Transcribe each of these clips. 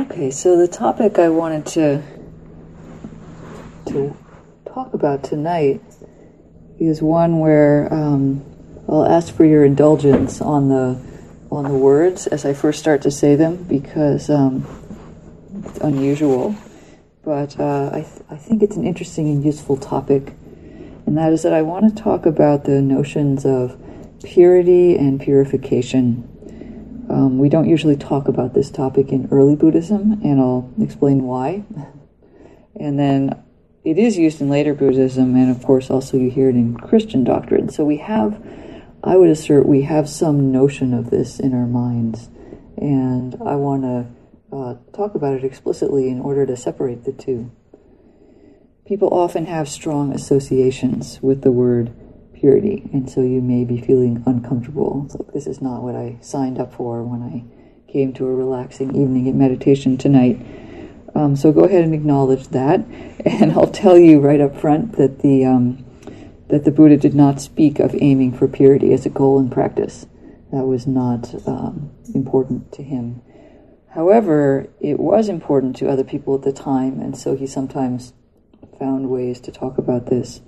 Okay, so the topic I wanted to to talk about tonight is one where um, I'll ask for your indulgence on the on the words as I first start to say them because um, it's unusual, but uh, I, th- I think it's an interesting and useful topic, and that is that I want to talk about the notions of purity and purification. Um, we don't usually talk about this topic in early Buddhism, and I'll explain why. and then it is used in later Buddhism, and of course, also you hear it in Christian doctrine. So we have, I would assert, we have some notion of this in our minds, and I want to uh, talk about it explicitly in order to separate the two. People often have strong associations with the word purity, and so you may be feeling uncomfortable. It's like, this is not what I signed up for when I came to a relaxing evening at meditation tonight. Um, so go ahead and acknowledge that, and I'll tell you right up front that the um, that the Buddha did not speak of aiming for purity as a goal in practice. That was not um, important to him. However, it was important to other people at the time, and so he sometimes found ways to talk about this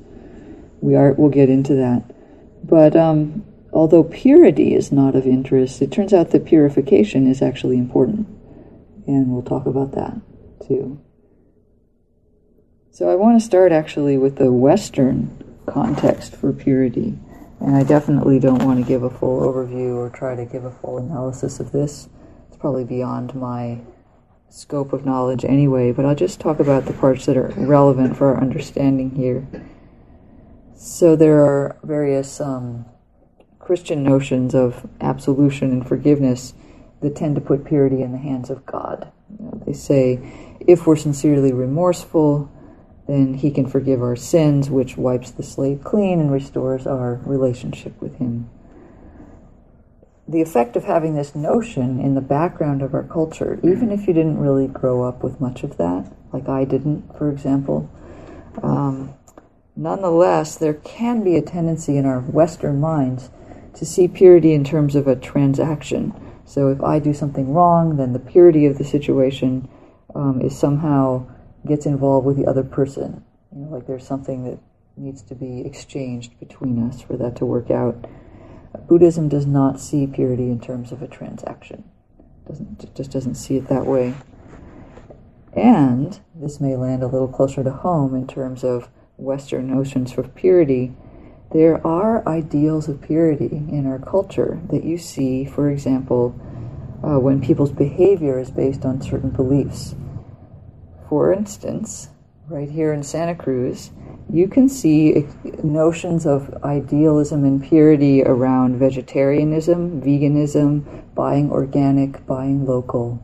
we are we'll get into that. But um, although purity is not of interest, it turns out that purification is actually important, and we'll talk about that too. So I want to start actually with the Western context for purity, and I definitely don't want to give a full overview or try to give a full analysis of this. It's probably beyond my scope of knowledge anyway, but I'll just talk about the parts that are relevant for our understanding here. So there are various um, Christian notions of absolution and forgiveness that tend to put purity in the hands of God. You know, they say, if we're sincerely remorseful, then He can forgive our sins, which wipes the slate clean and restores our relationship with Him. The effect of having this notion in the background of our culture, even if you didn't really grow up with much of that, like I didn't, for example, um, Nonetheless, there can be a tendency in our Western minds to see purity in terms of a transaction. So if I do something wrong, then the purity of the situation um, is somehow gets involved with the other person. You know, like there's something that needs to be exchanged between us for that to work out. Buddhism does not see purity in terms of a transaction. Doesn't just doesn't see it that way. And this may land a little closer to home in terms of Western notions of purity, there are ideals of purity in our culture that you see, for example, uh, when people's behavior is based on certain beliefs. For instance, right here in Santa Cruz, you can see notions of idealism and purity around vegetarianism, veganism, buying organic, buying local.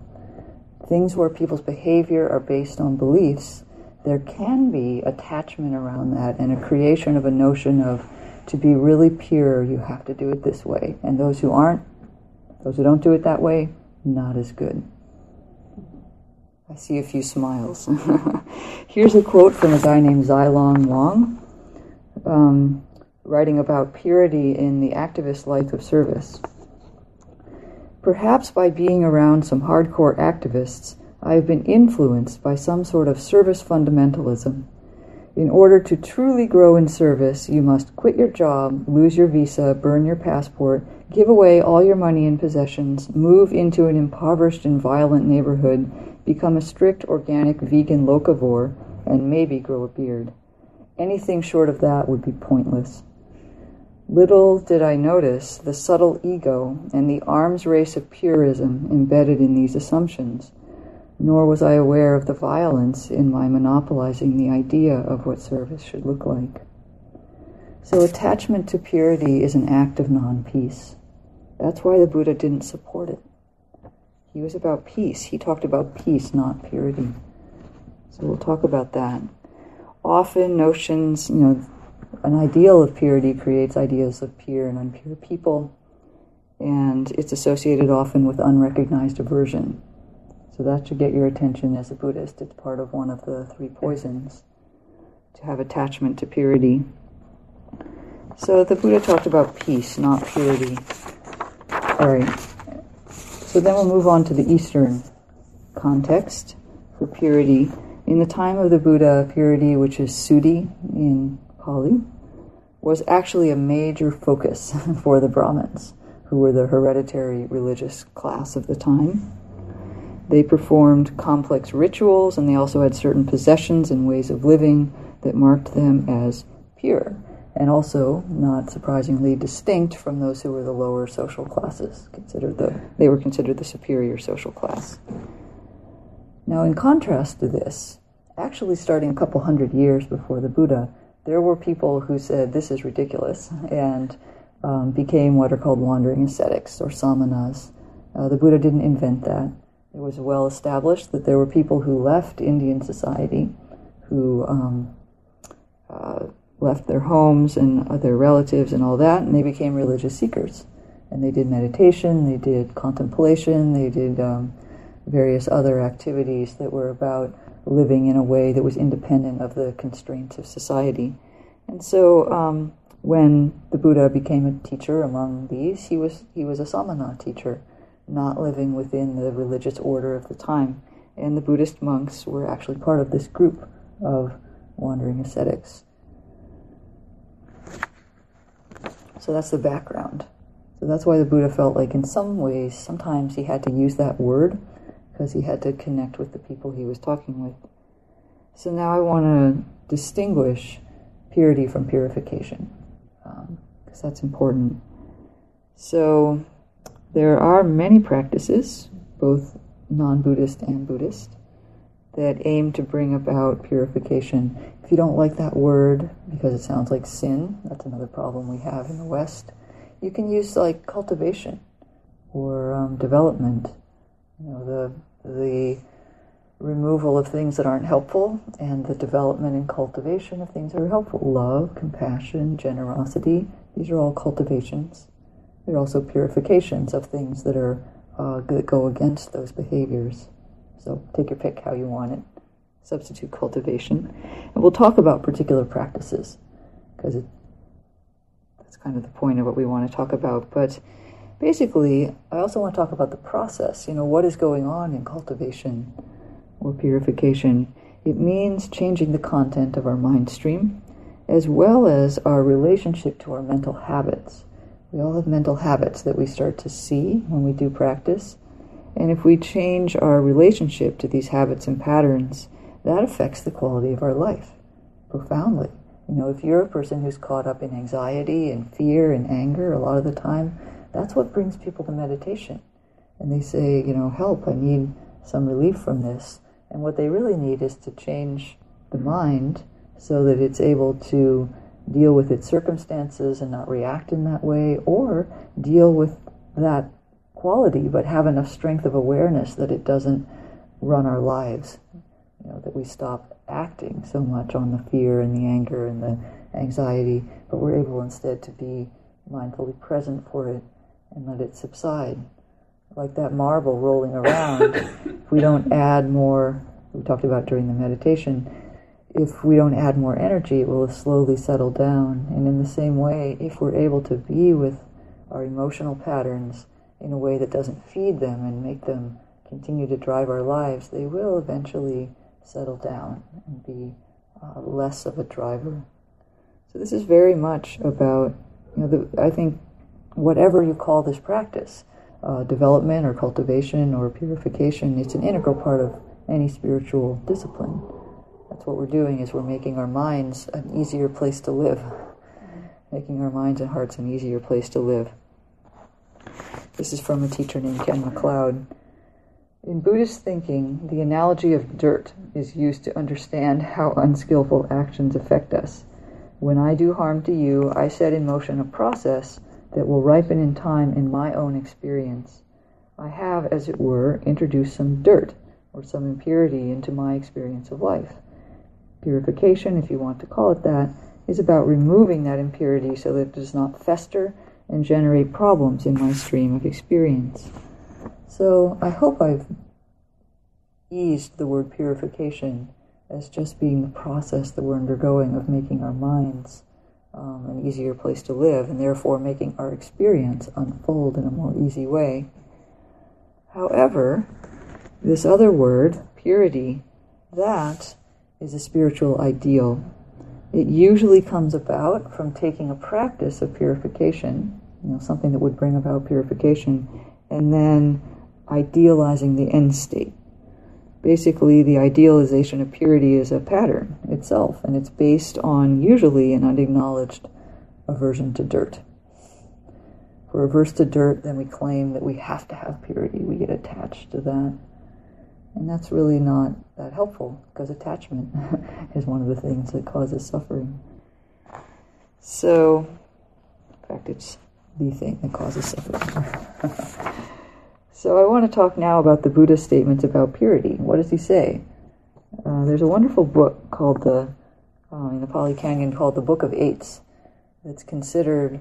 Things where people's behavior are based on beliefs there can be attachment around that and a creation of a notion of to be really pure, you have to do it this way. And those who aren't, those who don't do it that way, not as good. I see a few smiles. Here's a quote from a guy named Zhilong Wang, um, writing about purity in the activist life of service. Perhaps by being around some hardcore activists, I have been influenced by some sort of service fundamentalism. In order to truly grow in service, you must quit your job, lose your visa, burn your passport, give away all your money and possessions, move into an impoverished and violent neighborhood, become a strict organic vegan locavore, and maybe grow a beard. Anything short of that would be pointless. Little did I notice the subtle ego and the arms race of purism embedded in these assumptions nor was I aware of the violence in my monopolizing the idea of what service should look like. So, attachment to purity is an act of non peace. That's why the Buddha didn't support it. He was about peace. He talked about peace, not purity. So, we'll talk about that. Often, notions, you know, an ideal of purity creates ideas of pure and unpure people, and it's associated often with unrecognized aversion. So that should get your attention as a Buddhist. It's part of one of the three poisons to have attachment to purity. So the Buddha talked about peace, not purity. All right. So then we'll move on to the Eastern context for purity. In the time of the Buddha, purity, which is suddhi in Pali, was actually a major focus for the Brahmins, who were the hereditary religious class of the time. They performed complex rituals and they also had certain possessions and ways of living that marked them as pure and also, not surprisingly, distinct from those who were the lower social classes. Considered the, they were considered the superior social class. Now, in contrast to this, actually starting a couple hundred years before the Buddha, there were people who said this is ridiculous and um, became what are called wandering ascetics or samanas. Uh, the Buddha didn't invent that. It was well established that there were people who left Indian society who um, uh, left their homes and their relatives and all that, and they became religious seekers. And they did meditation, they did contemplation, they did um, various other activities that were about living in a way that was independent of the constraints of society. And so, um, when the Buddha became a teacher among these, he was he was a samana teacher, not living within the religious order of the time. And the Buddhist monks were actually part of this group of wandering ascetics. So that's the background. So that's why the Buddha felt like, in some ways, sometimes he had to use that word because he had to connect with the people he was talking with. So now I want to distinguish purity from purification because um, that's important. So there are many practices, both non Buddhist and Buddhist, that aim to bring about purification. If you don't like that word because it sounds like sin, that's another problem we have in the West. You can use like cultivation or um, development. You know, the the removal of things that aren't helpful and the development and cultivation of things that are helpful. Love, compassion, generosity. These are all cultivations. They're also purifications of things that are uh, that go against those behaviors. So take your pick how you want it. Substitute cultivation. And we'll talk about particular practices because that's kind of the point of what we want to talk about. But basically, I also want to talk about the process. You know, what is going on in cultivation or purification? It means changing the content of our mind stream as well as our relationship to our mental habits. We all have mental habits that we start to see when we do practice and if we change our relationship to these habits and patterns, that affects the quality of our life profoundly. You know, if you're a person who's caught up in anxiety and fear and anger a lot of the time, that's what brings people to meditation. And they say, you know, help, I need some relief from this. And what they really need is to change the mind so that it's able to deal with its circumstances and not react in that way, or deal with that quality, but have enough strength of awareness that it doesn't run our lives. You know, that we stop acting so much on the fear and the anger and the anxiety, but we're able instead to be mindfully present for it and let it subside. Like that marble rolling around, if we don't add more, we talked about during the meditation, if we don't add more energy, it will slowly settle down. And in the same way, if we're able to be with our emotional patterns in a way that doesn't feed them and make them continue to drive our lives, they will eventually settle down and be uh, less of a driver. So this is very much about, you know, the, I think whatever you call this practice, uh, development or cultivation or purification, it's an integral part of any spiritual discipline. That's what we're doing is we're making our minds an easier place to live, making our minds and hearts an easier place to live. This is from a teacher named Ken McLeod. In Buddhist thinking, the analogy of dirt is used to understand how unskillful actions affect us. When I do harm to you, I set in motion a process that will ripen in time in my own experience. I have, as it were, introduced some dirt or some impurity into my experience of life. Purification, if you want to call it that, is about removing that impurity so that it does not fester and generate problems in my stream of experience. So I hope I've eased the word purification as just being the process that we're undergoing of making our minds um, an easier place to live and therefore making our experience unfold in a more easy way. However, this other word, purity, that is a spiritual ideal. It usually comes about from taking a practice of purification, you know, something that would bring about purification, and then idealizing the end state. Basically, the idealization of purity is a pattern itself, and it's based on usually an unacknowledged aversion to dirt. If we're averse to dirt, then we claim that we have to have purity. We get attached to that. And that's really not that helpful because attachment is one of the things that causes suffering. So, in fact, it's the thing that causes suffering. so, I want to talk now about the Buddha's statements about purity. What does he say? Uh, there's a wonderful book called the, uh, in the Pali Canon, called the Book of Eights. It's considered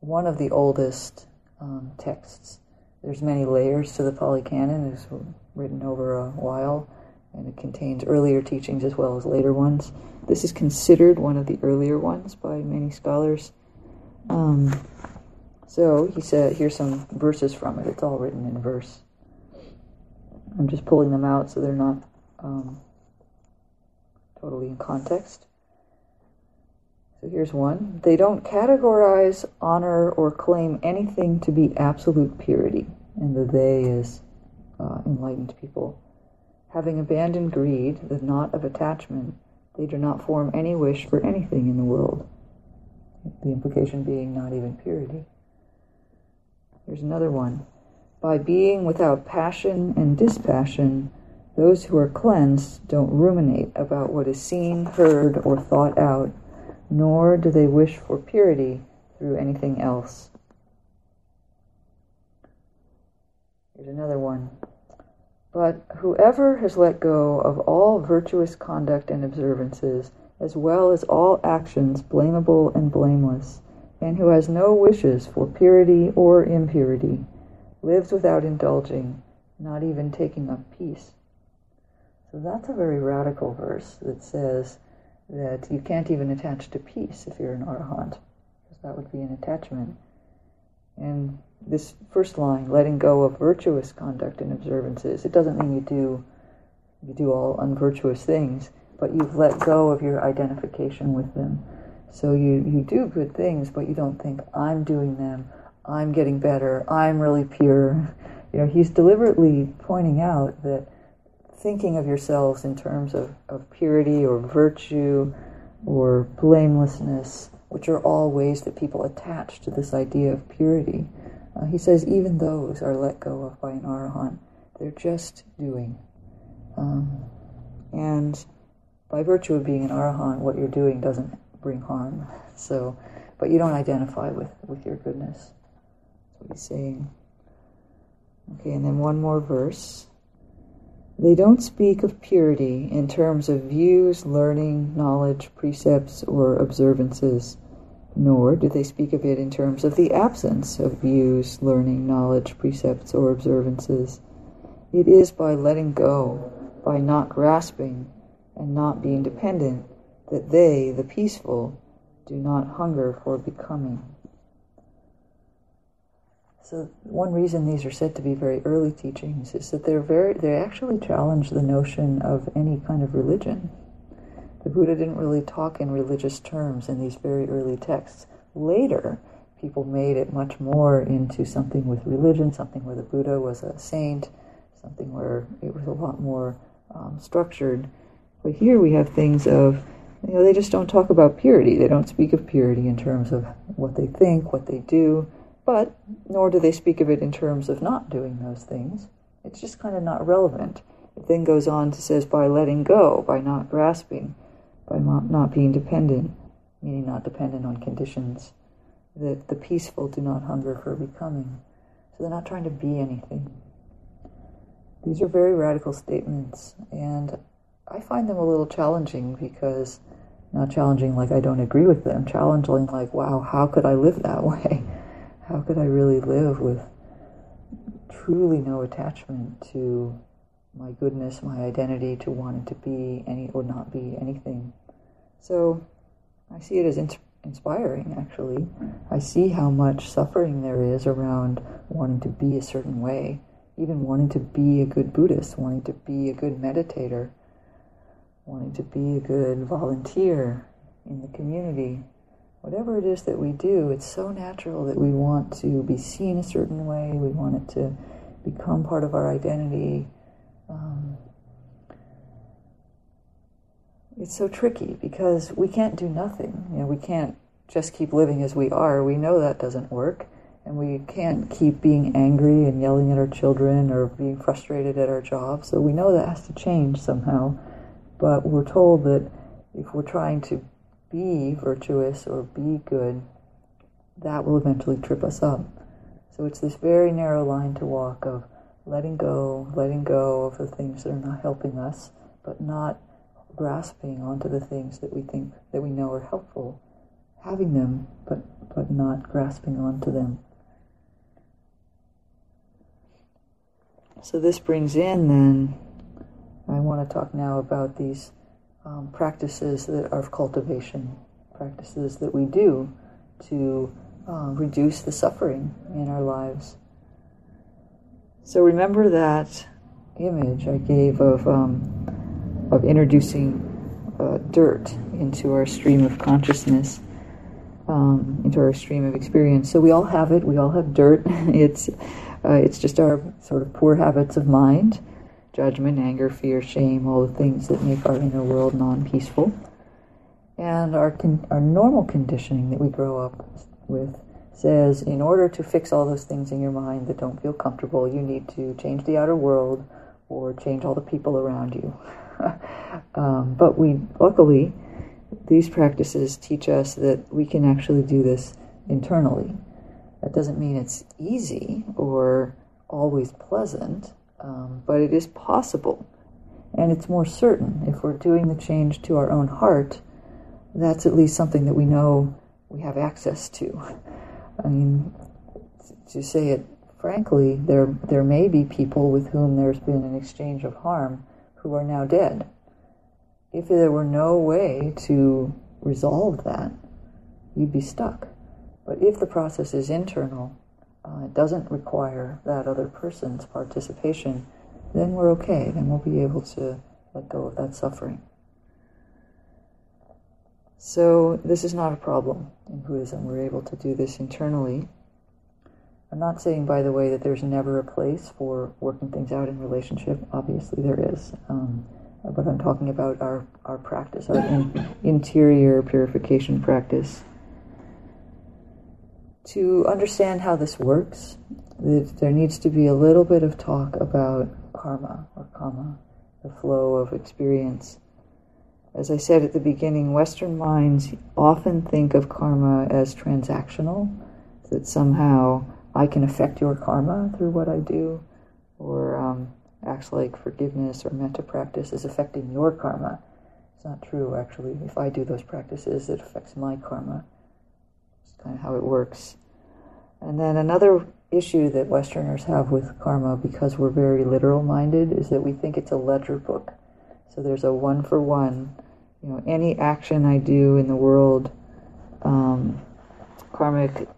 one of the oldest um, texts. There's many layers to the Pali Canon. It's written over a while, and it contains earlier teachings as well as later ones. This is considered one of the earlier ones by many scholars. Um, so he said, here's some verses from it. It's all written in verse. I'm just pulling them out so they're not um, totally in context. So here's one. They don't categorize, honor, or claim anything to be absolute purity. And the they is uh, enlightened people. Having abandoned greed, the knot of attachment, they do not form any wish for anything in the world. The implication being not even purity. Here's another one. By being without passion and dispassion, those who are cleansed don't ruminate about what is seen, heard, or thought out, nor do they wish for purity through anything else. Here's another one. But whoever has let go of all virtuous conduct and observances, as well as all actions blamable and blameless, and who has no wishes for purity or impurity, lives without indulging, not even taking up peace. So that's a very radical verse that says that you can't even attach to peace if you're an arahant, because that would be an attachment. And this first line, letting go of virtuous conduct and observances, it doesn't mean you do you do all unvirtuous things, but you've let go of your identification with them. So you, you do good things, but you don't think, I'm doing them, I'm getting better, I'm really pure. You know, he's deliberately pointing out that thinking of yourselves in terms of, of purity or virtue or blamelessness, which are all ways that people attach to this idea of purity, uh, he says even those are let go of by an arahant. They're just doing. Um, and by virtue of being an arahant, what you're doing doesn't bring harm. So, but you don't identify with, with your goodness. That's what he's saying. Okay, and then one more verse. They don't speak of purity in terms of views, learning, knowledge, precepts, or observances nor do they speak of it in terms of the absence of views, learning, knowledge, precepts, or observances. It is by letting go, by not grasping, and not being dependent, that they, the peaceful, do not hunger for becoming. So one reason these are said to be very early teachings is that they're very they actually challenge the notion of any kind of religion. The Buddha didn't really talk in religious terms in these very early texts. Later, people made it much more into something with religion, something where the Buddha was a saint, something where it was a lot more um, structured. But here we have things of, you know, they just don't talk about purity. They don't speak of purity in terms of what they think, what they do, but nor do they speak of it in terms of not doing those things. It's just kind of not relevant. It then goes on to says by letting go, by not grasping, by not being dependent, meaning not dependent on conditions, that the peaceful do not hunger for becoming. So they're not trying to be anything. These are very radical statements, and I find them a little challenging because, not challenging like I don't agree with them, challenging like, wow, how could I live that way? How could I really live with truly no attachment to my goodness, my identity to wanting to be any or not be anything. So I see it as in- inspiring, actually. I see how much suffering there is around wanting to be a certain way even wanting to be a good Buddhist, wanting to be a good meditator, wanting to be a good volunteer in the community. Whatever it is that we do, it's so natural that we want to be seen a certain way, we want it to become part of our identity. It's so tricky because we can't do nothing. You know, we can't just keep living as we are. We know that doesn't work. And we can't keep being angry and yelling at our children or being frustrated at our job. So we know that has to change somehow. But we're told that if we're trying to be virtuous or be good, that will eventually trip us up. So it's this very narrow line to walk of letting go, letting go of the things that are not helping us, but not grasping onto the things that we think that we know are helpful, having them, but but not grasping onto them. So this brings in then, I want to talk now about these um, practices that are of cultivation, practices that we do to uh, reduce the suffering in our lives. So remember that image I gave of um, of introducing uh, dirt into our stream of consciousness, um, into our stream of experience. So we all have it. We all have dirt. it's uh, it's just our sort of poor habits of mind judgment, anger, fear, shame, all the things that make our inner world non peaceful. And our, con- our normal conditioning that we grow up with says in order to fix all those things in your mind that don't feel comfortable, you need to change the outer world or change all the people around you. um, but we, luckily, these practices teach us that we can actually do this internally. That doesn't mean it's easy or always pleasant, um, but it is possible. And it's more certain. If we're doing the change to our own heart, that's at least something that we know we have access to. I mean, to say it frankly, there, there may be people with whom there's been an exchange of harm who are now dead. If there were no way to resolve that, you'd be stuck. But if the process is internal, uh, it doesn't require that other person's participation, then we're okay. Then we'll be able to let go of that suffering. So, this is not a problem in Buddhism. We're able to do this internally. I'm not saying, by the way, that there's never a place for working things out in relationship. Obviously, there is. Um, but I'm talking about our, our practice, our in, interior purification practice to understand how this works, there needs to be a little bit of talk about karma or kamma, the flow of experience. As I said at the beginning, Western minds often think of karma as transactional, that somehow I can affect your karma through what I do, or um, acts like forgiveness or metta practice is affecting your karma. It's not true, actually. If I do those practices, it affects my karma It's kind of how it works. And then another issue that Westerners have with karma, because we're very literal minded, is that we think it's a ledger book. So there's a one for one. You know, any action I do in the world, um, karmic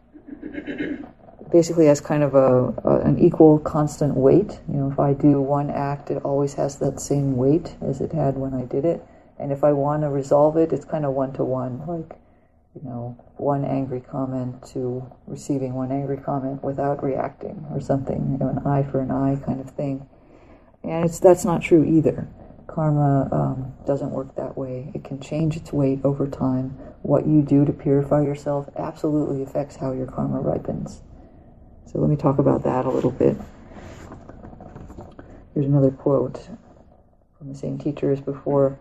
basically has kind of a, a, an equal constant weight. You know, if I do one act, it always has that same weight as it had when I did it. And if I want to resolve it, it's kind of one to one. Like you know, one angry comment to receiving one angry comment without reacting or something, you know, an eye for an eye kind of thing. And it's that's not true either. Karma um, doesn't work that way. It can change its weight over time. What you do to purify yourself absolutely affects how your karma ripens. So let me talk about that a little bit. Here's another quote from the same teacher as before.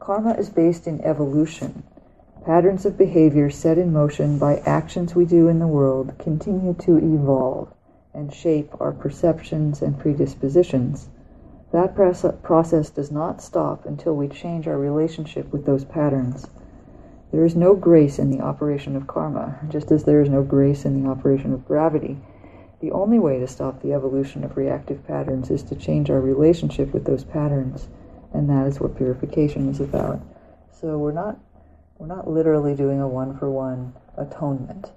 Karma is based in evolution Patterns of behavior set in motion by actions we do in the world continue to evolve and shape our perceptions and predispositions. That process does not stop until we change our relationship with those patterns. There is no grace in the operation of karma, just as there is no grace in the operation of gravity. The only way to stop the evolution of reactive patterns is to change our relationship with those patterns, and that is what purification is about. So we're not we're not literally doing a one for one atonement.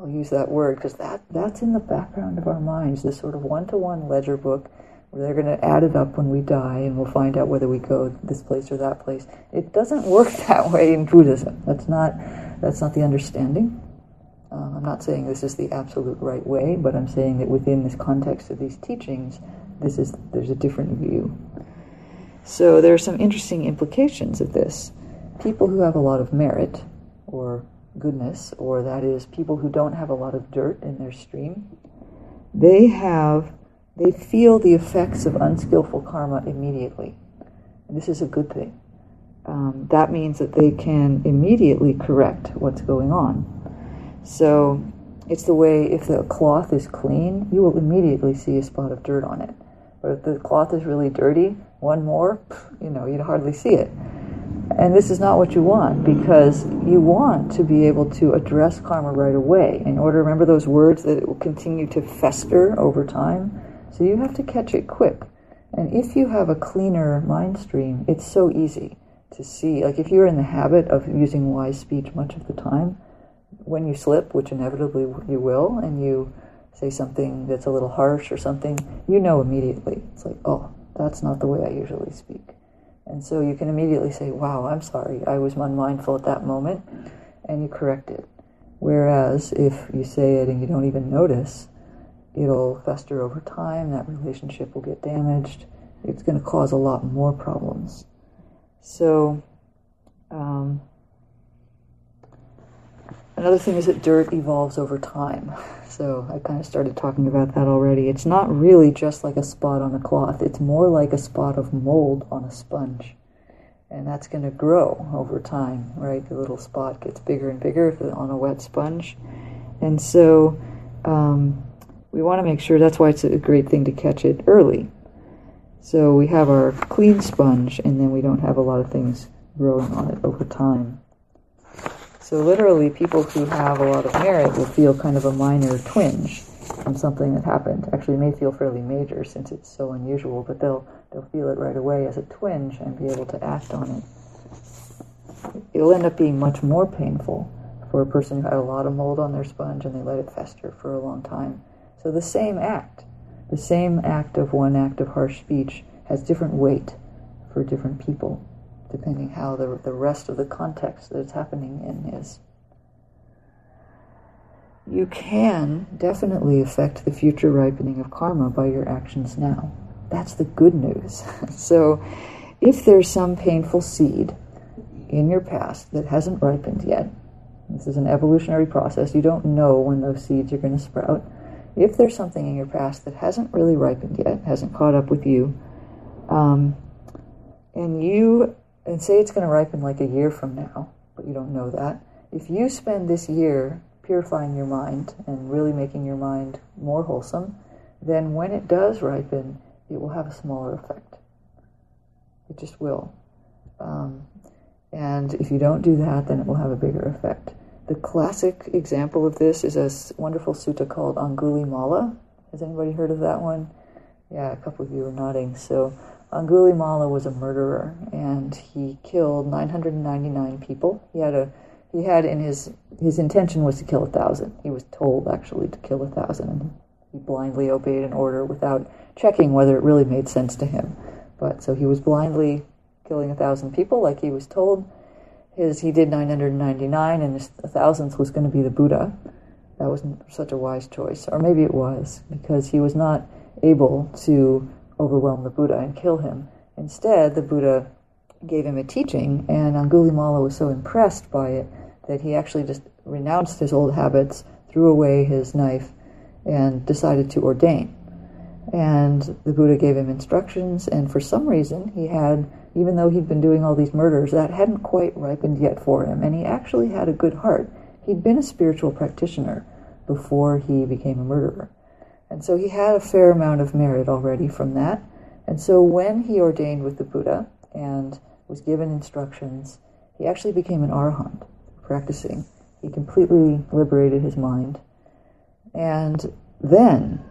I'll use that word because that, that's in the background of our minds, this sort of one to one ledger book where they're going to add it up when we die and we'll find out whether we go this place or that place. It doesn't work that way in Buddhism. That's not, that's not the understanding. Um, I'm not saying this is the absolute right way, but I'm saying that within this context of these teachings, this is there's a different view. So there are some interesting implications of this. People who have a lot of merit or goodness, or that is people who don't have a lot of dirt in their stream, they have they feel the effects of unskillful karma immediately. And this is a good thing. Um, that means that they can immediately correct what's going on. So it's the way if the cloth is clean, you will immediately see a spot of dirt on it. But if the cloth is really dirty, one more, you know, you'd hardly see it. And this is not what you want because you want to be able to address karma right away in order, remember those words that it will continue to fester over time? So you have to catch it quick. And if you have a cleaner mind stream, it's so easy to see. Like if you're in the habit of using wise speech much of the time, when you slip, which inevitably you will, and you say something that's a little harsh or something, you know immediately. It's like, oh, that's not the way I usually speak. And so you can immediately say, wow, I'm sorry, I was unmindful at that moment, and you correct it. Whereas if you say it and you don't even notice, it'll fester over time, that relationship will get damaged, it's going to cause a lot more problems. So, um, Another thing is that dirt evolves over time. So I kind of started talking about that already. It's not really just like a spot on a cloth, it's more like a spot of mold on a sponge. And that's going to grow over time, right? The little spot gets bigger and bigger on a wet sponge. And so um, we want to make sure that's why it's a great thing to catch it early. So we have our clean sponge, and then we don't have a lot of things growing on it over time. So literally, people who have a lot of merit will feel kind of a minor twinge from something that happened. Actually, may feel fairly major since it's so unusual, but they'll they'll feel it right away as a twinge and be able to act on it. It'll end up being much more painful for a person who had a lot of mold on their sponge and they let it fester for a long time. So the same act, the same act of one act of harsh speech has different weight for different people depending how the, the rest of the context that it's happening in is. You can definitely affect the future ripening of karma by your actions now. That's the good news. so, if there's some painful seed in your past that hasn't ripened yet, this is an evolutionary process, you don't know when those seeds are going to sprout. If there's something in your past that hasn't really ripened yet, hasn't caught up with you, um, and you and say it's going to ripen like a year from now, but you don't know that. If you spend this year purifying your mind and really making your mind more wholesome, then when it does ripen, it will have a smaller effect. It just will. Um, and if you don't do that, then it will have a bigger effect. The classic example of this is a wonderful sutta called Angulimala. Has anybody heard of that one? Yeah, a couple of you are nodding. So Angulimala was a murderer, and he killed 999 people. He had a he had in his his intention was to kill a thousand. He was told actually to kill a thousand, and he blindly obeyed an order without checking whether it really made sense to him. But so he was blindly killing a thousand people, like he was told. His he did 999, and his thousandth was going to be the Buddha. That wasn't such a wise choice, or maybe it was because he was not able to overwhelm the Buddha and kill him. Instead, the Buddha gave him a teaching, and Angulimala was so impressed by it that he actually just renounced his old habits, threw away his knife, and decided to ordain. And the Buddha gave him instructions, and for some reason, he had, even though he'd been doing all these murders, that hadn't quite ripened yet for him, and he actually had a good heart. He'd been a spiritual practitioner before he became a murderer. And so he had a fair amount of merit already from that. And so when he ordained with the Buddha and was given instructions, he actually became an arahant, practicing. He completely liberated his mind. And then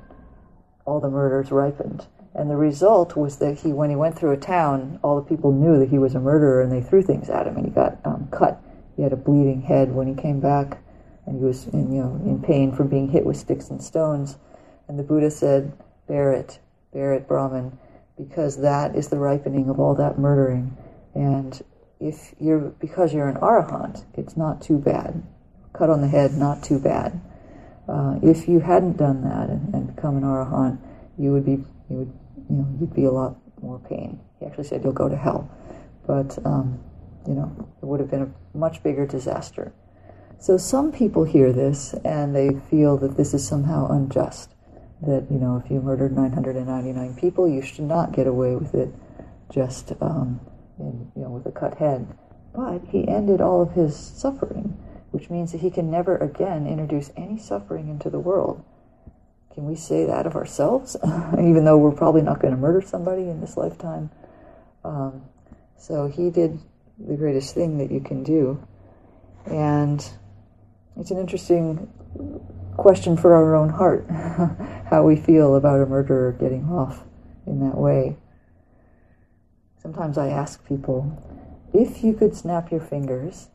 all the murders ripened. And the result was that he, when he went through a town, all the people knew that he was a murderer and they threw things at him and he got um, cut. He had a bleeding head when he came back and he was in, you know in pain from being hit with sticks and stones, and the Buddha said, "Bear it, bear it, Brahman, because that is the ripening of all that murdering, and if you're because you're an arahant, it's not too bad. Cut on the head, not too bad. Uh, if you hadn't done that and, and become an arahant, you would be you would you know you'd be a lot more pain. He actually said you'll go to hell, but um, you know it would have been a much bigger disaster. So some people hear this and they feel that this is somehow unjust. That you know if you murdered 999 people, you should not get away with it just um, in, you know with a cut head. But he ended all of his suffering, which means that he can never again introduce any suffering into the world. Can we say that of ourselves? Even though we're probably not going to murder somebody in this lifetime. Um, so he did the greatest thing that you can do. And it's an interesting question for our own heart how we feel about a murderer getting off in that way. Sometimes I ask people if you could snap your fingers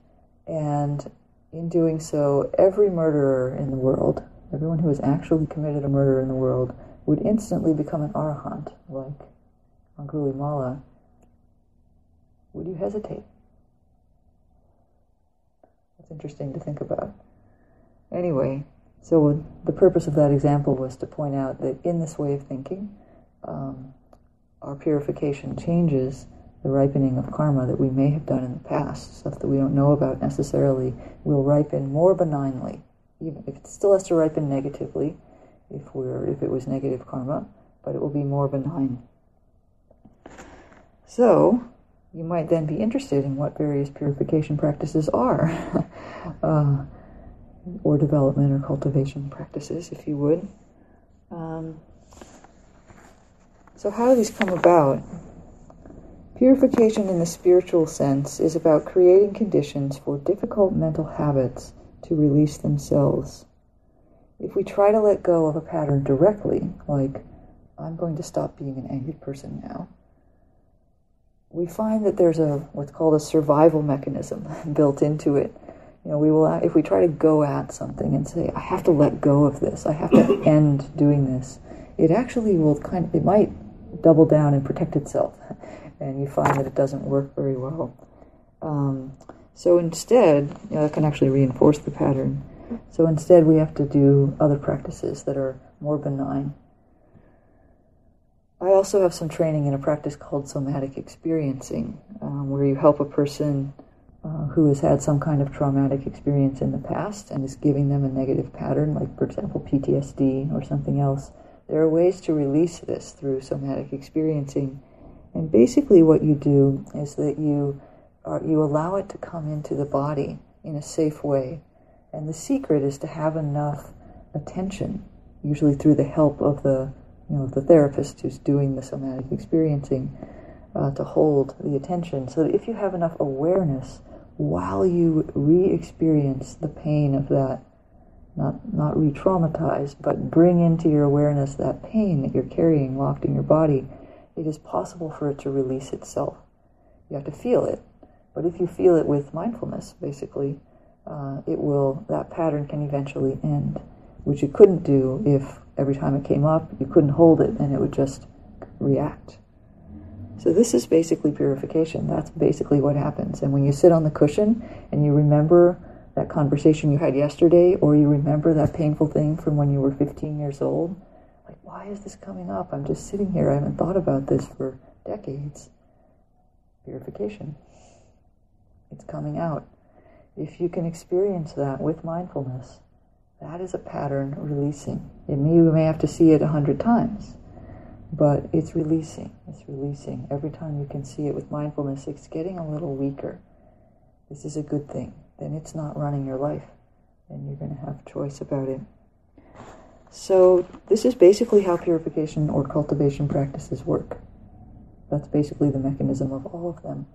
and in doing so, every murderer in the world everyone who has actually committed a murder in the world would instantly become an arahant, like Angulimala, would you hesitate? That's interesting to think about. Anyway, so the purpose of that example was to point out that in this way of thinking, um, our purification changes the ripening of karma that we may have done in the past, stuff that we don't know about necessarily, will ripen more benignly even if it still has to ripen negatively, if we're if it was negative karma, but it will be more benign. So you might then be interested in what various purification practices are, uh, or development or cultivation practices, if you would. Um, so, how do these come about? Purification in the spiritual sense is about creating conditions for difficult mental habits to release themselves. If we try to let go of a pattern directly, like, I'm going to stop being an angry person now, we find that there's a what's called a survival mechanism built into it. You know, we will if we try to go at something and say, I have to let go of this, I have to end doing this, it actually will kind of, it might double down and protect itself. And you find that it doesn't work very well. Um, so instead, you know, that can actually reinforce the pattern. So instead, we have to do other practices that are more benign. I also have some training in a practice called somatic experiencing, um, where you help a person uh, who has had some kind of traumatic experience in the past and is giving them a negative pattern, like, for example, PTSD or something else. There are ways to release this through somatic experiencing. And basically, what you do is that you or you allow it to come into the body in a safe way. And the secret is to have enough attention, usually through the help of the you know the therapist who's doing the somatic experiencing, uh, to hold the attention. So that if you have enough awareness while you re-experience the pain of that, not not re-traumatize, but bring into your awareness that pain that you're carrying locked in your body, it is possible for it to release itself. You have to feel it but if you feel it with mindfulness, basically, uh, it will, that pattern can eventually end, which you couldn't do if every time it came up, you couldn't hold it and it would just react. So this is basically purification. That's basically what happens. And when you sit on the cushion and you remember that conversation you had yesterday, or you remember that painful thing from when you were 15 years old, like, why is this coming up? I'm just sitting here. I haven't thought about this for decades. Purification. It's coming out. If you can experience that with mindfulness, that is a pattern releasing. It may, you may have to see it a hundred times, but it's releasing. It's releasing. Every time you can see it with mindfulness, it's getting a little weaker. This is a good thing. Then it's not running your life, and you're going to have choice about it. So, this is basically how purification or cultivation practices work. That's basically the mechanism of all of them.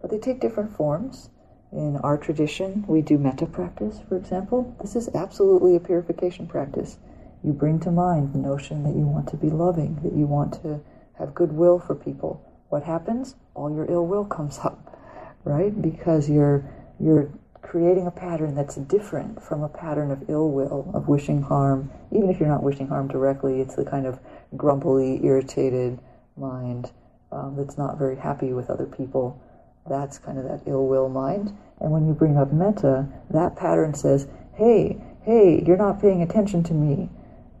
But they take different forms. In our tradition, we do metta practice, for example. This is absolutely a purification practice. You bring to mind the notion that you want to be loving, that you want to have goodwill for people. What happens? All your ill will comes up, right? Because you're you're creating a pattern that's different from a pattern of ill will, of wishing harm. Even if you're not wishing harm directly, it's the kind of grumpily, irritated mind um, that's not very happy with other people. That's kind of that ill will mind. And when you bring up metta, that pattern says, hey, hey, you're not paying attention to me.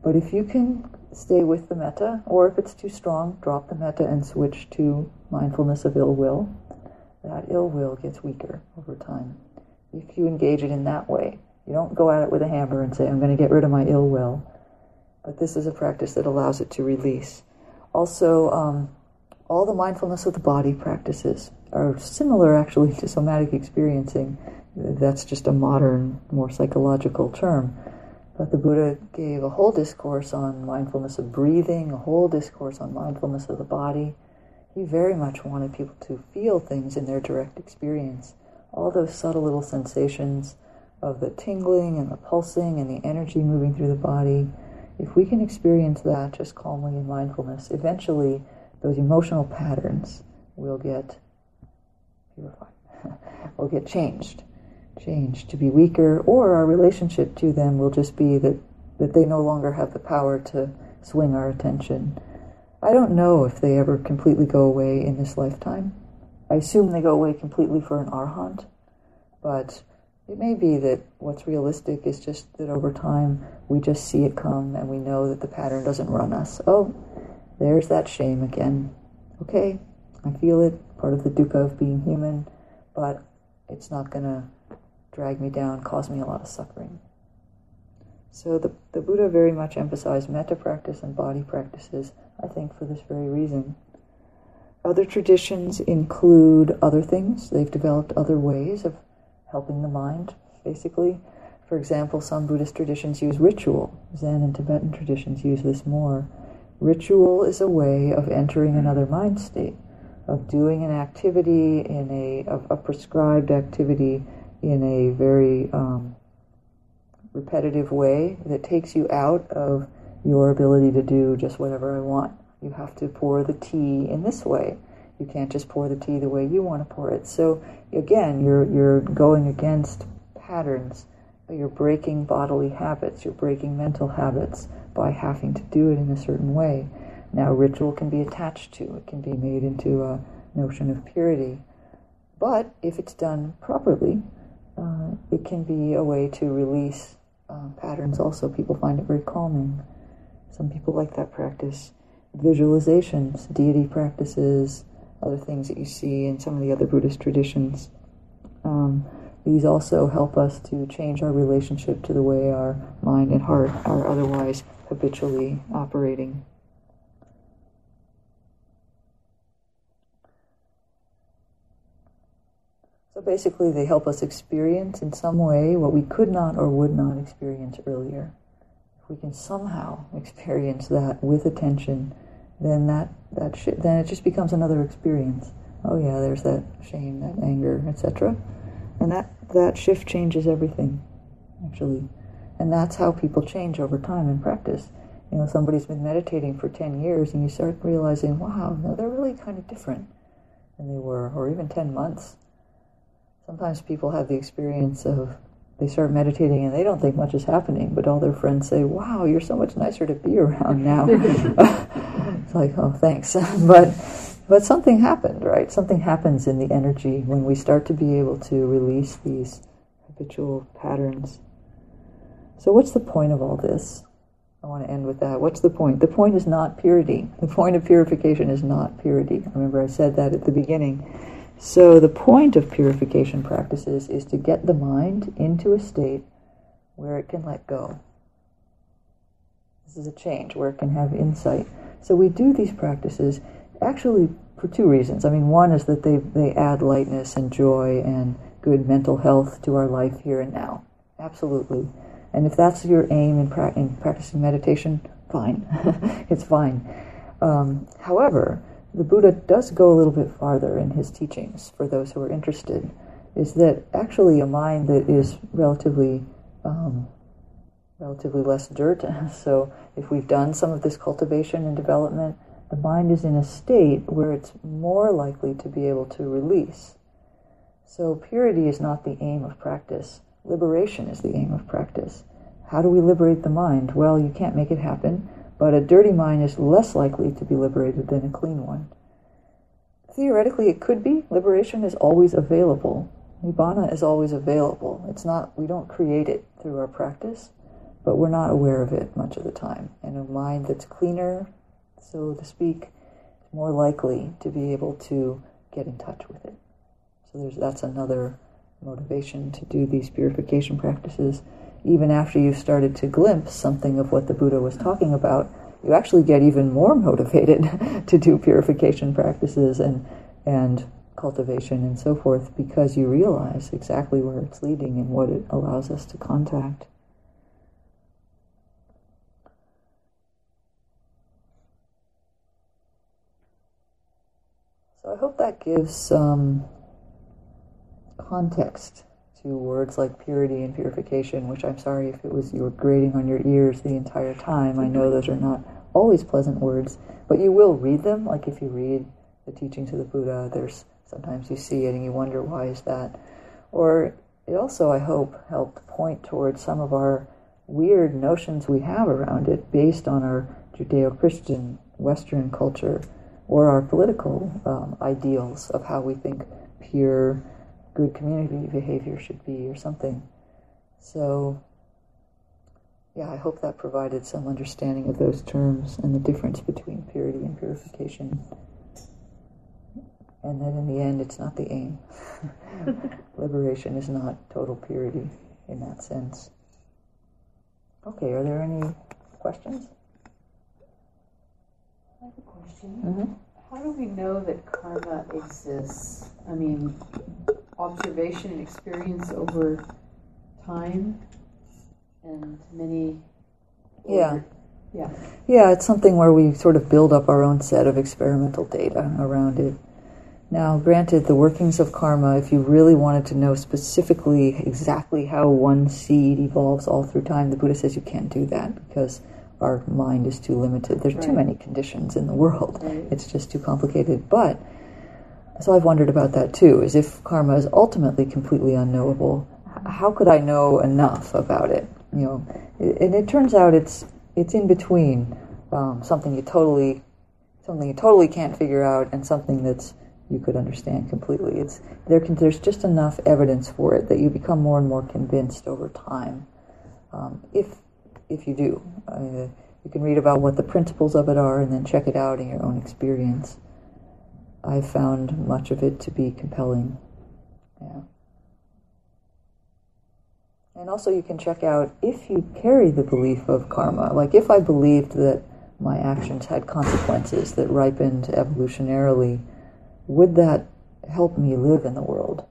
But if you can stay with the metta, or if it's too strong, drop the metta and switch to mindfulness of ill will, that ill will gets weaker over time. If you engage it in that way, you don't go at it with a hammer and say, I'm going to get rid of my ill will. But this is a practice that allows it to release. Also, um, all the mindfulness of the body practices are similar actually to somatic experiencing. That's just a modern, more psychological term. But the Buddha gave a whole discourse on mindfulness of breathing, a whole discourse on mindfulness of the body. He very much wanted people to feel things in their direct experience. All those subtle little sensations of the tingling and the pulsing and the energy moving through the body. If we can experience that just calmly in mindfulness, eventually those emotional patterns will get purified, will get changed, changed to be weaker, or our relationship to them will just be that, that they no longer have the power to swing our attention. I don't know if they ever completely go away in this lifetime. I assume they go away completely for an arhat, but it may be that what's realistic is just that over time we just see it come and we know that the pattern doesn't run us. Oh, there's that shame again. Okay, I feel it, part of the dukkha of being human, but it's not going to drag me down, cause me a lot of suffering. So the, the Buddha very much emphasized metta practice and body practices, I think, for this very reason. Other traditions include other things. They've developed other ways of helping the mind, basically. For example, some Buddhist traditions use ritual. Zen and Tibetan traditions use this more. Ritual is a way of entering another mind state, of doing an activity in a, of a prescribed activity in a very um, repetitive way that takes you out of your ability to do just whatever I want. You have to pour the tea in this way. You can't just pour the tea the way you want to pour it. So again, you're you're going against patterns. You're breaking bodily habits. You're breaking mental habits by having to do it in a certain way. Now, ritual can be attached to, it can be made into a notion of purity. But if it's done properly, uh, it can be a way to release uh, patterns also. People find it very calming. Some people like that practice. Visualizations, deity practices, other things that you see in some of the other Buddhist traditions. Um, these also help us to change our relationship to the way our mind and heart are otherwise habitually operating. So basically, they help us experience in some way what we could not or would not experience earlier. If we can somehow experience that with attention, then that, that sh- then it just becomes another experience. Oh yeah, there's that shame, that anger, etc. And that, that shift changes everything, actually. And that's how people change over time in practice. You know, somebody's been meditating for 10 years and you start realizing, wow, no, they're really kind of different than they were, or even 10 months. Sometimes people have the experience of they start meditating and they don't think much is happening, but all their friends say, wow, you're so much nicer to be around now. it's like, oh, thanks. but but something happened, right? Something happens in the energy when we start to be able to release these habitual patterns. So, what's the point of all this? I want to end with that. What's the point? The point is not purity. The point of purification is not purity. Remember, I said that at the beginning. So, the point of purification practices is to get the mind into a state where it can let go. This is a change where it can have insight. So, we do these practices actually for two reasons. I mean, one is that they, they add lightness and joy and good mental health to our life here and now. Absolutely. And if that's your aim in, pra- in practicing meditation, fine. it's fine. Um, however, the Buddha does go a little bit farther in his teachings for those who are interested, is that actually a mind that is relatively um, relatively less dirt. so if we've done some of this cultivation and development, the mind is in a state where it's more likely to be able to release. So purity is not the aim of practice. Liberation is the aim of practice. How do we liberate the mind? Well, you can't make it happen, but a dirty mind is less likely to be liberated than a clean one. Theoretically, it could be. Liberation is always available. Nibbana is always available. It's not, we don't create it through our practice, but we're not aware of it much of the time. And a mind that's cleaner, so to speak, is more likely to be able to get in touch with it. So that's another motivation to do these purification practices. Even after you've started to glimpse something of what the Buddha was talking about, you actually get even more motivated to do purification practices and and cultivation and so forth because you realize exactly where it's leading and what it allows us to contact. So I hope that gives some context to words like purity and purification, which I'm sorry if it was you were grating on your ears the entire time. I know those are not always pleasant words, but you will read them. Like if you read the teachings of the Buddha, there's sometimes you see it and you wonder why is that. Or it also, I hope, helped point towards some of our weird notions we have around it based on our Judeo-Christian Western culture or our political um, ideals of how we think pure good community behavior should be or something. So, yeah, I hope that provided some understanding of those terms and the difference between purity and purification. And that in the end, it's not the aim. Liberation is not total purity in that sense. Okay, are there any questions? I have a question. Mm-hmm. How do we know that karma exists? I mean, observation and experience over time and many. Yeah. Yeah. Yeah, it's something where we sort of build up our own set of experimental data around it. Now, granted, the workings of karma, if you really wanted to know specifically exactly how one seed evolves all through time, the Buddha says you can't do that because our mind is too limited. There's right. too many conditions in the world. Right. It's just too complicated. But so I've wondered about that too. Is if karma is ultimately completely unknowable, how could I know enough about it? You know, and it turns out it's it's in between um, something you totally something you totally can't figure out and something that's you could understand completely. It's there can, there's just enough evidence for it that you become more and more convinced over time. Um, if if you do, I mean, you can read about what the principles of it are and then check it out in your own experience. I've found much of it to be compelling. Yeah. And also, you can check out if you carry the belief of karma. Like, if I believed that my actions had consequences that ripened evolutionarily, would that help me live in the world?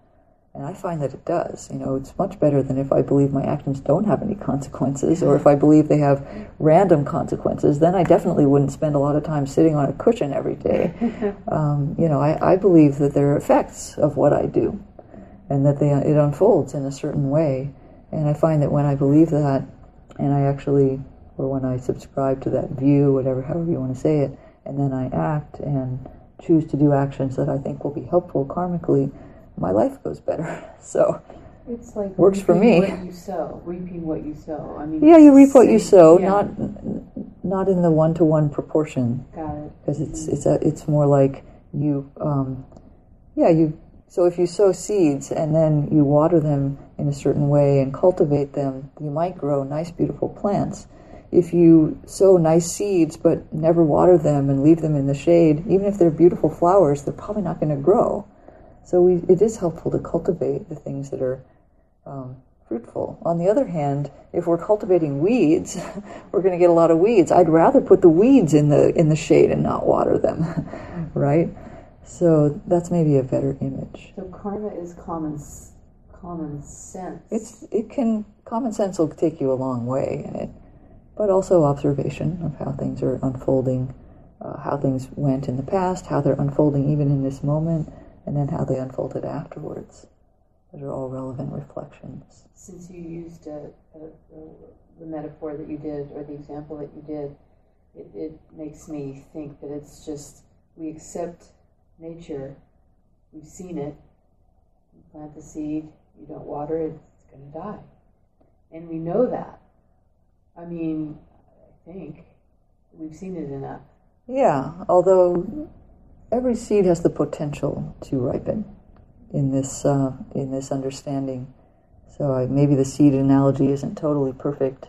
And I find that it does. You know, it's much better than if I believe my actions don't have any consequences, or if I believe they have random consequences. Then I definitely wouldn't spend a lot of time sitting on a cushion every day. Um, you know, I, I believe that there are effects of what I do, and that they, it unfolds in a certain way. And I find that when I believe that, and I actually, or when I subscribe to that view, whatever, however you want to say it, and then I act and choose to do actions that I think will be helpful karmically my life goes better. So it's like works for me. What you sow, reaping what you sow. I mean, yeah, you reap what you sow, yeah. not not in the one to one proportion. Got it. Because it's mm-hmm. it's a it's more like you, um, yeah, you. So if you sow seeds and then you water them in a certain way and cultivate them, you might grow nice, beautiful plants. If you sow nice seeds but never water them and leave them in the shade, even if they're beautiful flowers, they're probably not going to grow. So we, it is helpful to cultivate the things that are um, fruitful. On the other hand, if we're cultivating weeds, we're going to get a lot of weeds. I'd rather put the weeds in the in the shade and not water them, right? So that's maybe a better image. So karma is common common sense. It's it can common sense will take you a long way in it, but also observation of how things are unfolding, uh, how things went in the past, how they're unfolding even in this moment and then how they unfolded afterwards. Those are all relevant reflections. Since you used a, a, a, the metaphor that you did, or the example that you did, it, it makes me think that it's just we accept nature, we've seen it, You plant the seed, you don't water it, it's going to die. And we know that. I mean, I think we've seen it enough. Yeah, although every seed has the potential to ripen in this uh, in this understanding. So I, maybe the seed analogy isn't totally perfect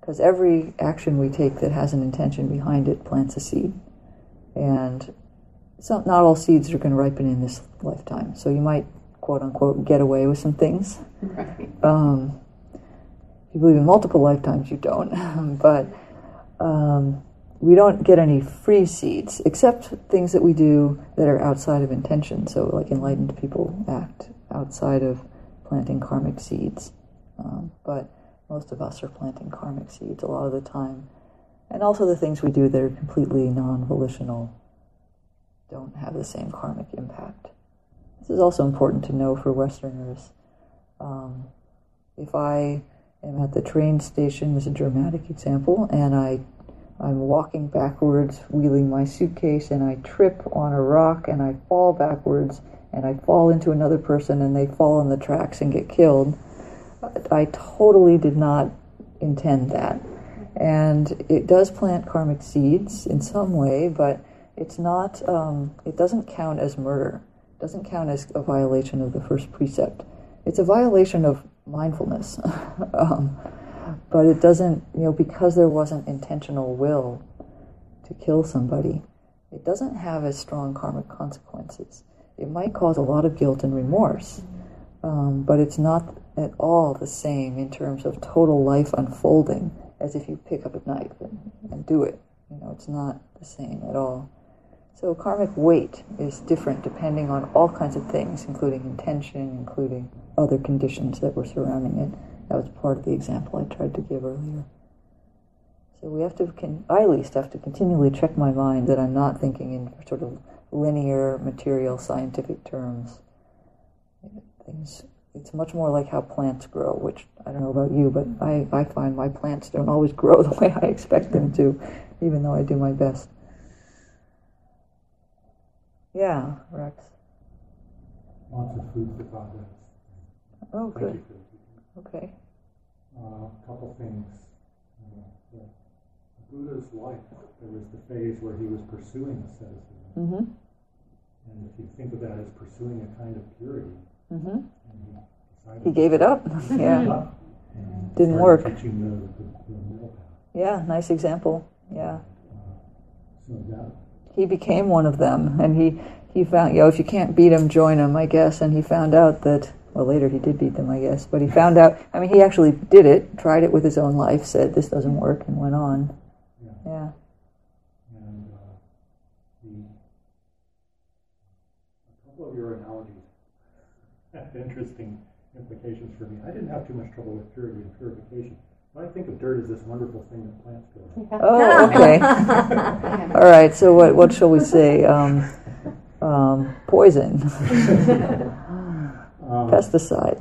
because every action we take that has an intention behind it plants a seed, and some, not all seeds are going to ripen in this lifetime. So you might quote unquote get away with some things. Right. Um, if you believe in multiple lifetimes, you don't. but um, we don't get any free seeds, except things that we do that are outside of intention. So, like enlightened people act outside of planting karmic seeds. Um, but most of us are planting karmic seeds a lot of the time. And also the things we do that are completely non volitional don't have the same karmic impact. This is also important to know for Westerners. Um, if I am at the train station, this is a dramatic example, and I I'm walking backwards, wheeling my suitcase, and I trip on a rock and I fall backwards and I fall into another person and they fall on the tracks and get killed. I totally did not intend that. And it does plant karmic seeds in some way, but it's not, um, it doesn't count as murder. It doesn't count as a violation of the first precept. It's a violation of mindfulness. um, but it doesn't, you know, because there wasn't intentional will to kill somebody, it doesn't have as strong karmic consequences. It might cause a lot of guilt and remorse, um, but it's not at all the same in terms of total life unfolding as if you pick up a knife and, and do it. You know, it's not the same at all. So karmic weight is different depending on all kinds of things, including intention, including other conditions that were surrounding it. That was part of the example I tried to give earlier. So we have to, I at least have to continually check my mind that I'm not thinking in sort of linear, material, scientific terms. Things, it's much more like how plants grow, which I don't know about you, but I, I find my plants don't always grow the way I expect them to, even though I do my best. Yeah, Rex. Lots of food for thought. Oh, Thank good. Okay. Uh, a couple things. Uh, the Buddha's life, there was the phase where he was pursuing asceticism. Mm-hmm. And if you think of that as pursuing a kind of purity, Mm-hmm. and he He gave it up. yeah. Didn't work. The, the, the. Yeah, nice example. Yeah. Uh, so that He became one of them, and he, he found, you know, if you can't beat him, join him, I guess. And he found out that, well, later he did beat them, I guess. But he found out, I mean, he actually did it, tried it with his own life, said this doesn't work, and went on. yeah. Yeah. And uh, the, a couple of your analogies have interesting implications for me. I didn't have too much trouble with purity and purification. I think of dirt as this wonderful thing that plants go. Oh, okay. All right. So what what shall we say? Um, um, poison, Um, pesticide.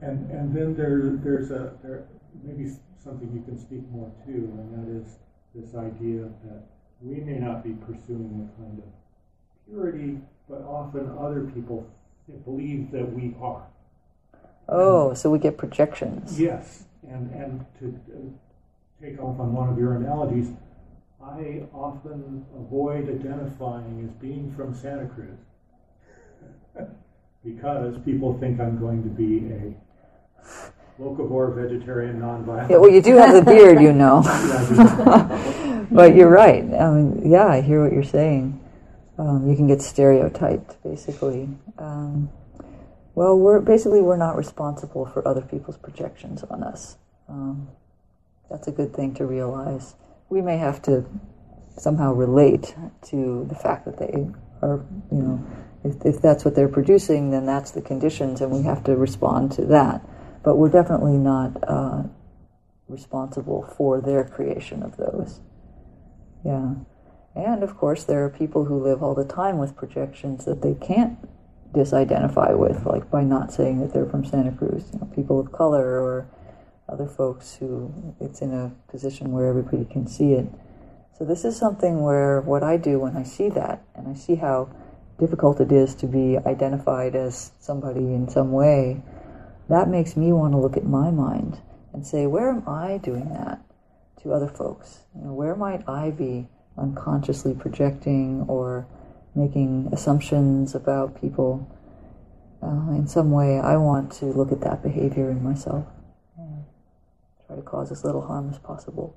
and and then there there's a there maybe something you can speak more to, and that is this idea that we may not be pursuing a kind of purity, but often other people believe that we are. Oh, so we get projections. Yes, and and to uh, take off on one of your analogies, I often avoid identifying as being from Santa Cruz because people think I'm going to be a locavore, vegetarian, nonviolent. Yeah, well, you do have the beard, you know. But you're right. I mean, yeah, I hear what you're saying. Um, you can get stereotyped, basically. Um, well, we're basically we're not responsible for other people's projections on us. Um, that's a good thing to realize. We may have to somehow relate to the fact that they are, you know, if, if that's what they're producing, then that's the conditions, and we have to respond to that. But we're definitely not uh, responsible for their creation of those. Yeah. And of course, there are people who live all the time with projections that they can't disidentify with, like by not saying that they're from Santa Cruz. You know, people of color or other folks who it's in a position where everybody can see it. So this is something where what I do when I see that, and I see how difficult it is to be identified as somebody in some way, that makes me want to look at my mind and say, where am I doing that to other folks? You know, where might I be unconsciously projecting or making assumptions about people? Uh, in some way, I want to look at that behavior in myself and try to cause as little harm as possible.